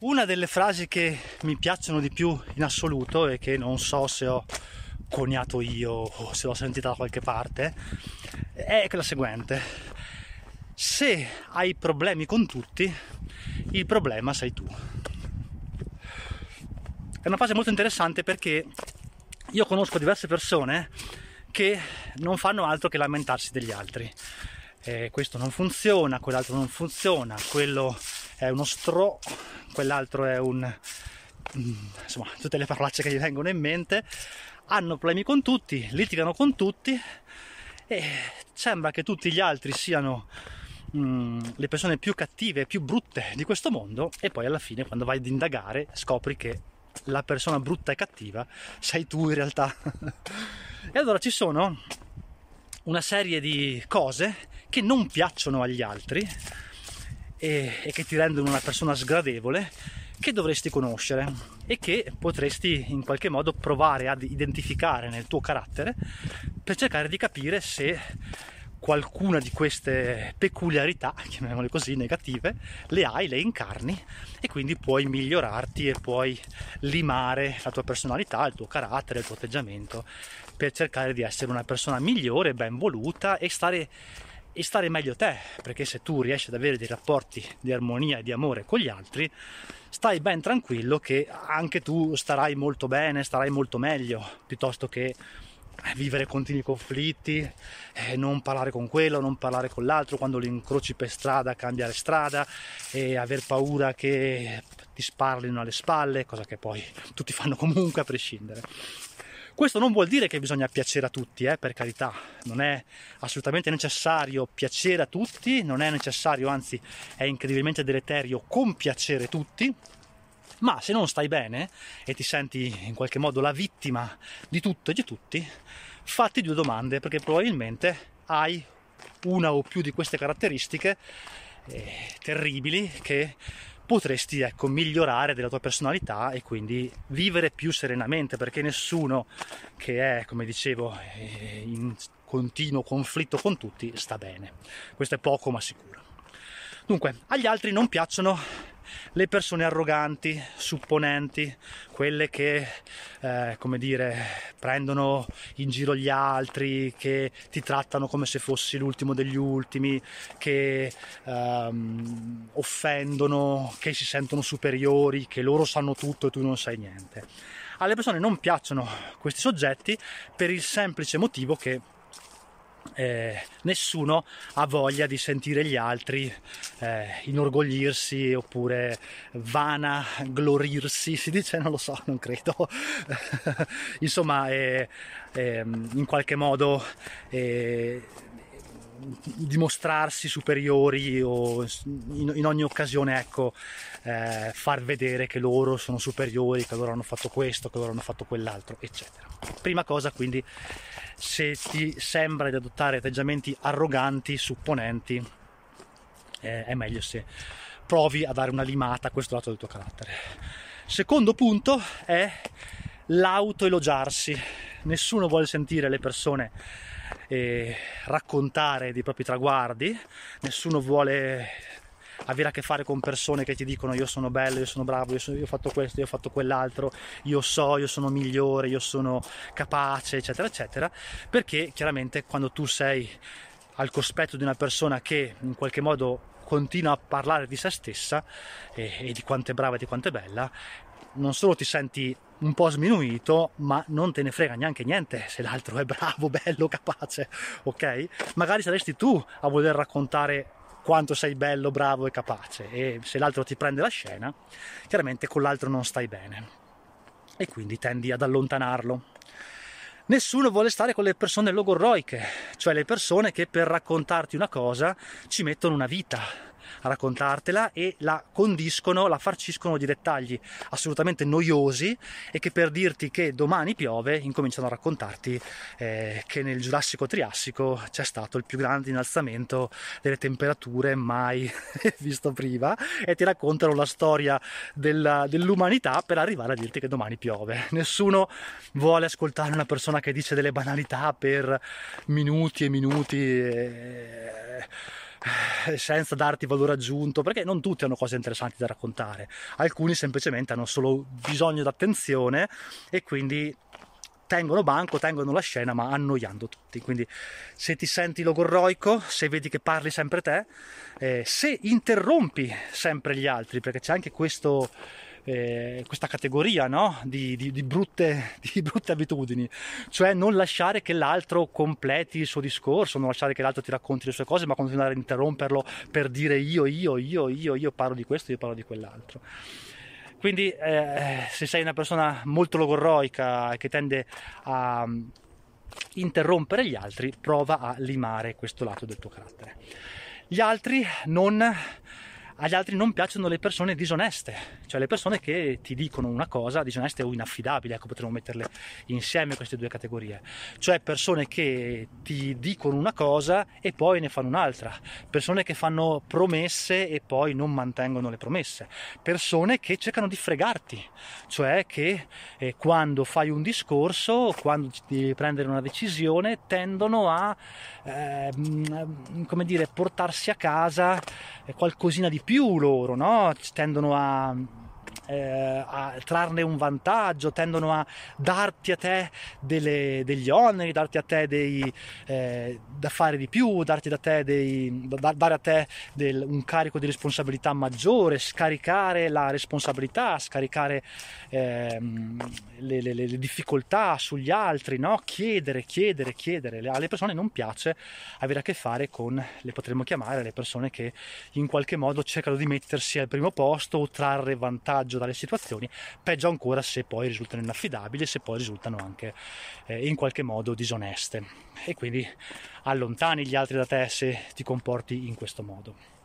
Una delle frasi che mi piacciono di più in assoluto e che non so se ho coniato io o se l'ho sentita da qualche parte è la seguente. Se hai problemi con tutti, il problema sei tu. È una frase molto interessante perché io conosco diverse persone che non fanno altro che lamentarsi degli altri. Eh, questo non funziona, quell'altro non funziona, quello è uno stro, quell'altro è un... Mm, insomma, tutte le parolacce che gli vengono in mente, hanno problemi con tutti, litigano con tutti e sembra che tutti gli altri siano mm, le persone più cattive, più brutte di questo mondo e poi alla fine quando vai ad indagare scopri che la persona brutta e cattiva sei tu in realtà. e allora ci sono una serie di cose che non piacciono agli altri e, e che ti rendono una persona sgradevole che dovresti conoscere e che potresti in qualche modo provare ad identificare nel tuo carattere per cercare di capire se qualcuna di queste peculiarità, chiamiamole così, negative, le hai, le incarni e quindi puoi migliorarti e puoi limare la tua personalità, il tuo carattere, il tuo atteggiamento per cercare di essere una persona migliore, ben voluta e stare e stare meglio te, perché se tu riesci ad avere dei rapporti di armonia e di amore con gli altri, stai ben tranquillo che anche tu starai molto bene, starai molto meglio, piuttosto che vivere continui conflitti, eh, non parlare con quello, non parlare con l'altro, quando li incroci per strada cambiare strada e aver paura che ti sparlino alle spalle, cosa che poi tutti fanno comunque a prescindere. Questo non vuol dire che bisogna piacere a tutti, eh, per carità, non è assolutamente necessario piacere a tutti, non è necessario, anzi è incredibilmente deleterio compiacere tutti, ma se non stai bene e ti senti in qualche modo la vittima di tutto e di tutti, fatti due domande perché probabilmente hai una o più di queste caratteristiche eh, terribili che potresti ecco, migliorare della tua personalità e quindi vivere più serenamente perché nessuno che è, come dicevo, eh, in continuo conflitto con tutti sta bene. Questo è poco ma sicuro. Dunque, agli altri non piacciono le persone arroganti, supponenti, quelle che, eh, come dire, prendono in giro gli altri, che ti trattano come se fossi l'ultimo degli ultimi, che ehm, offendono, che si sentono superiori, che loro sanno tutto e tu non sai niente. Alle persone non piacciono questi soggetti per il semplice motivo che eh, nessuno ha voglia di sentire gli altri eh, inorgoglirsi oppure vana glorirsi, si dice, non lo so, non credo. Insomma, eh, in qualche modo eh, dimostrarsi superiori o in, in ogni occasione ecco eh, far vedere che loro sono superiori che loro hanno fatto questo che loro hanno fatto quell'altro eccetera prima cosa quindi se ti sembra di adottare atteggiamenti arroganti, supponenti, eh, è meglio se provi a dare una limata a questo lato del tuo carattere. Secondo punto è l'autoelogiarsi. Nessuno vuole sentire le persone eh, raccontare dei propri traguardi, nessuno vuole avere a che fare con persone che ti dicono io sono bello, io sono bravo, io, sono, io ho fatto questo, io ho fatto quell'altro, io so, io sono migliore, io sono capace, eccetera, eccetera, perché chiaramente quando tu sei al cospetto di una persona che in qualche modo continua a parlare di se stessa e, e di quanto è brava e di quanto è bella, non solo ti senti un po' sminuito, ma non te ne frega neanche niente se l'altro è bravo, bello, capace, ok? Magari saresti tu a voler raccontare quanto sei bello, bravo e capace e se l'altro ti prende la scena, chiaramente con l'altro non stai bene e quindi tendi ad allontanarlo. Nessuno vuole stare con le persone logorroiche, cioè le persone che per raccontarti una cosa ci mettono una vita, a raccontartela e la condiscono, la farciscono di dettagli assolutamente noiosi e che per dirti che domani piove incominciano a raccontarti eh, che nel Giurassico Triassico c'è stato il più grande innalzamento delle temperature mai visto prima e ti raccontano la storia della, dell'umanità per arrivare a dirti che domani piove. Nessuno vuole ascoltare una persona che dice delle banalità per minuti e minuti. E eh, senza darti valore aggiunto, perché non tutti hanno cose interessanti da raccontare, alcuni semplicemente hanno solo bisogno d'attenzione e quindi tengono banco, tengono la scena, ma annoiando tutti. Quindi se ti senti logorroico, se vedi che parli sempre te, eh, se interrompi sempre gli altri, perché c'è anche questo, eh, questa categoria no? di, di, di, brutte, di, brutte, abitudini, cioè non lasciare che l'altro completi il suo discorso, non lasciare che l'altro ti racconti le sue cose, ma continuare ad interromperlo per dire io, io, io, io, io parlo di questo, io parlo di quell'altro. Quindi eh, se sei una persona molto logorroica che tende a mm, interrompere gli altri, prova a limare questo lato del tuo carattere. Gli altri non agli altri non piacciono le persone disoneste, cioè le persone che ti dicono una cosa disoneste o inaffidabili, ecco potremmo metterle insieme queste due categorie, cioè persone che ti dicono una cosa e poi ne fanno un'altra, persone che fanno promesse e poi non mantengono le promesse, persone che cercano di fregarti, cioè che eh, quando fai un discorso, quando devi prendere una decisione, tendono a eh, come dire, portarsi a casa qualcosina di più loro, no? tendono a eh, a trarne un vantaggio, tendono a darti a te delle, degli oneri, darti a te dei, eh, da fare di più, darti da te dei, da, dare a te del, un carico di responsabilità maggiore, scaricare la responsabilità, scaricare eh, le, le, le, difficoltà sugli altri, no? chiedere, chiedere, chiedere. Alle persone non piace avere a che fare con, le potremmo chiamare, le persone che in qualche modo cercano di mettersi al primo posto o trarre vantaggio dalle situazioni, peggio ancora se poi risultano inaffidabili, se poi risultano anche eh, in qualche modo disoneste. E quindi allontani gli altri da te se ti comporti in questo modo.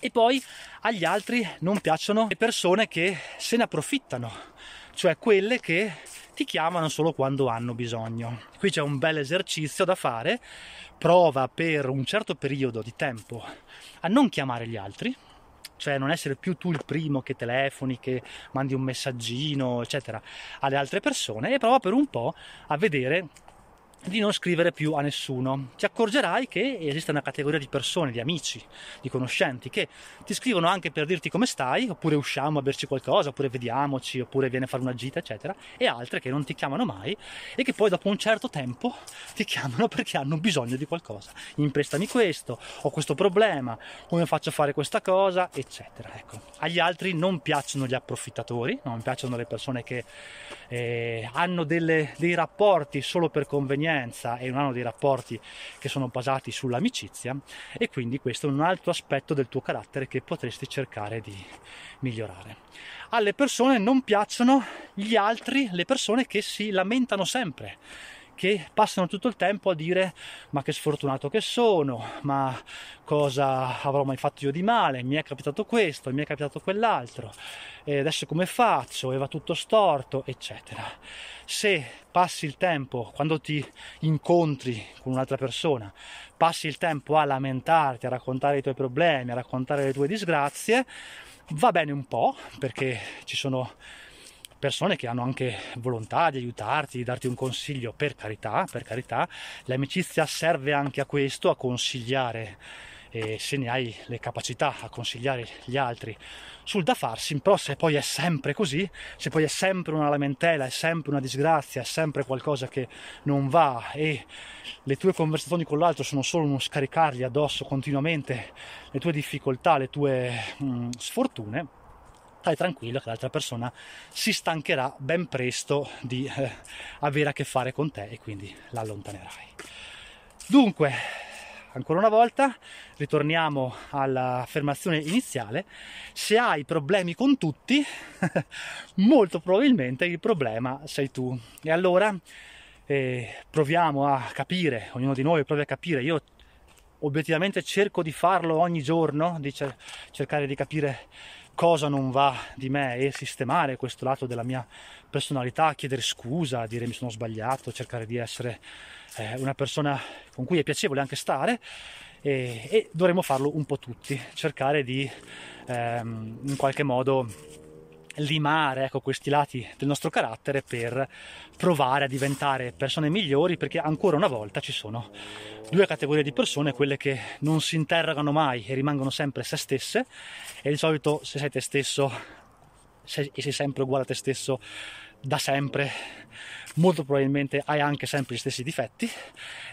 E poi agli altri non piacciono le persone che se ne approfittano, cioè quelle che ti chiamano solo quando hanno bisogno. Qui c'è un bel esercizio da fare, prova per un certo periodo di tempo a non chiamare gli altri, cioè non essere più tu il primo che telefoni, che mandi un messaggino, eccetera, alle altre persone e prova per un po' a vedere di non scrivere più a nessuno. Ti accorgerai che esiste una categoria di persone, di amici, di conoscenti che ti scrivono anche per dirti come stai, oppure usciamo a berci qualcosa, oppure vediamoci, oppure viene a fare una gita, eccetera, e altre che non ti chiamano mai e che poi dopo un certo tempo ti chiamano perché hanno bisogno di qualcosa. Imprestami questo, ho questo problema, come faccio a fare questa cosa, eccetera. Ecco. Agli altri non piacciono gli approfittatori, non piacciono le persone che eh, hanno delle, dei rapporti solo per convenienza convenienza e non hanno dei rapporti che sono basati sull'amicizia e quindi questo è un altro aspetto del tuo carattere che potresti cercare di migliorare. Alle persone non piacciono gli altri, le persone che si lamentano sempre che passano tutto il tempo a dire ma che sfortunato che sono, ma cosa avrò mai fatto io di male, mi è capitato questo, mi è capitato quell'altro, e adesso come faccio, e va tutto storto, eccetera. Se passi il tempo, quando ti incontri con un'altra persona, passi il tempo a lamentarti, a raccontare i tuoi problemi, a raccontare le tue disgrazie, va bene un po', perché ci sono persone che hanno anche volontà di aiutarti, di darti un consiglio, per carità, per carità, l'amicizia serve anche a questo, a consigliare, eh, se ne hai le capacità, a consigliare gli altri sul da farsi, però se poi è sempre così, se poi è sempre una lamentela, è sempre una disgrazia, è sempre qualcosa che non va e le tue conversazioni con l'altro sono solo uno scaricargli addosso continuamente le tue difficoltà, le tue mh, mm, sfortune, stai tranquillo che l'altra persona si stancherà ben presto di eh, avere a che fare con te e quindi l'allontanerai. Dunque, ancora una volta, ritorniamo all'affermazione iniziale, se hai problemi con tutti, molto probabilmente il problema sei tu. E allora eh, proviamo a capire, ognuno di noi provi a capire, io obiettivamente cerco di farlo ogni giorno, di cercare di capire cosa non va di me e sistemare questo lato della mia personalità, chiedere scusa, dire mi sono sbagliato, cercare di essere eh, una persona con cui è piacevole anche stare e, e dovremmo farlo un po' tutti, cercare di ehm, in qualche modo limare ecco, questi lati del nostro carattere per provare a diventare persone migliori perché ancora una volta ci sono due categorie di persone, quelle che non si interrogano mai e rimangono sempre se stesse. E di solito se sei te stesso sei, e sei sempre uguale a te stesso da sempre molto probabilmente hai anche sempre gli stessi difetti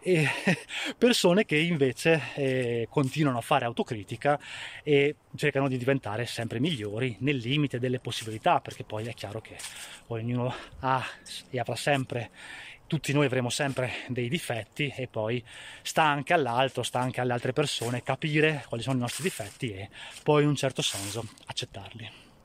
e persone che invece eh, continuano a fare autocritica e cercano di diventare sempre migliori nel limite delle possibilità perché poi è chiaro che ognuno ha e avrà sempre tutti noi avremo sempre dei difetti e poi sta anche all'altro, sta anche alle altre persone capire quali sono i nostri difetti e poi in un certo senso accettarli.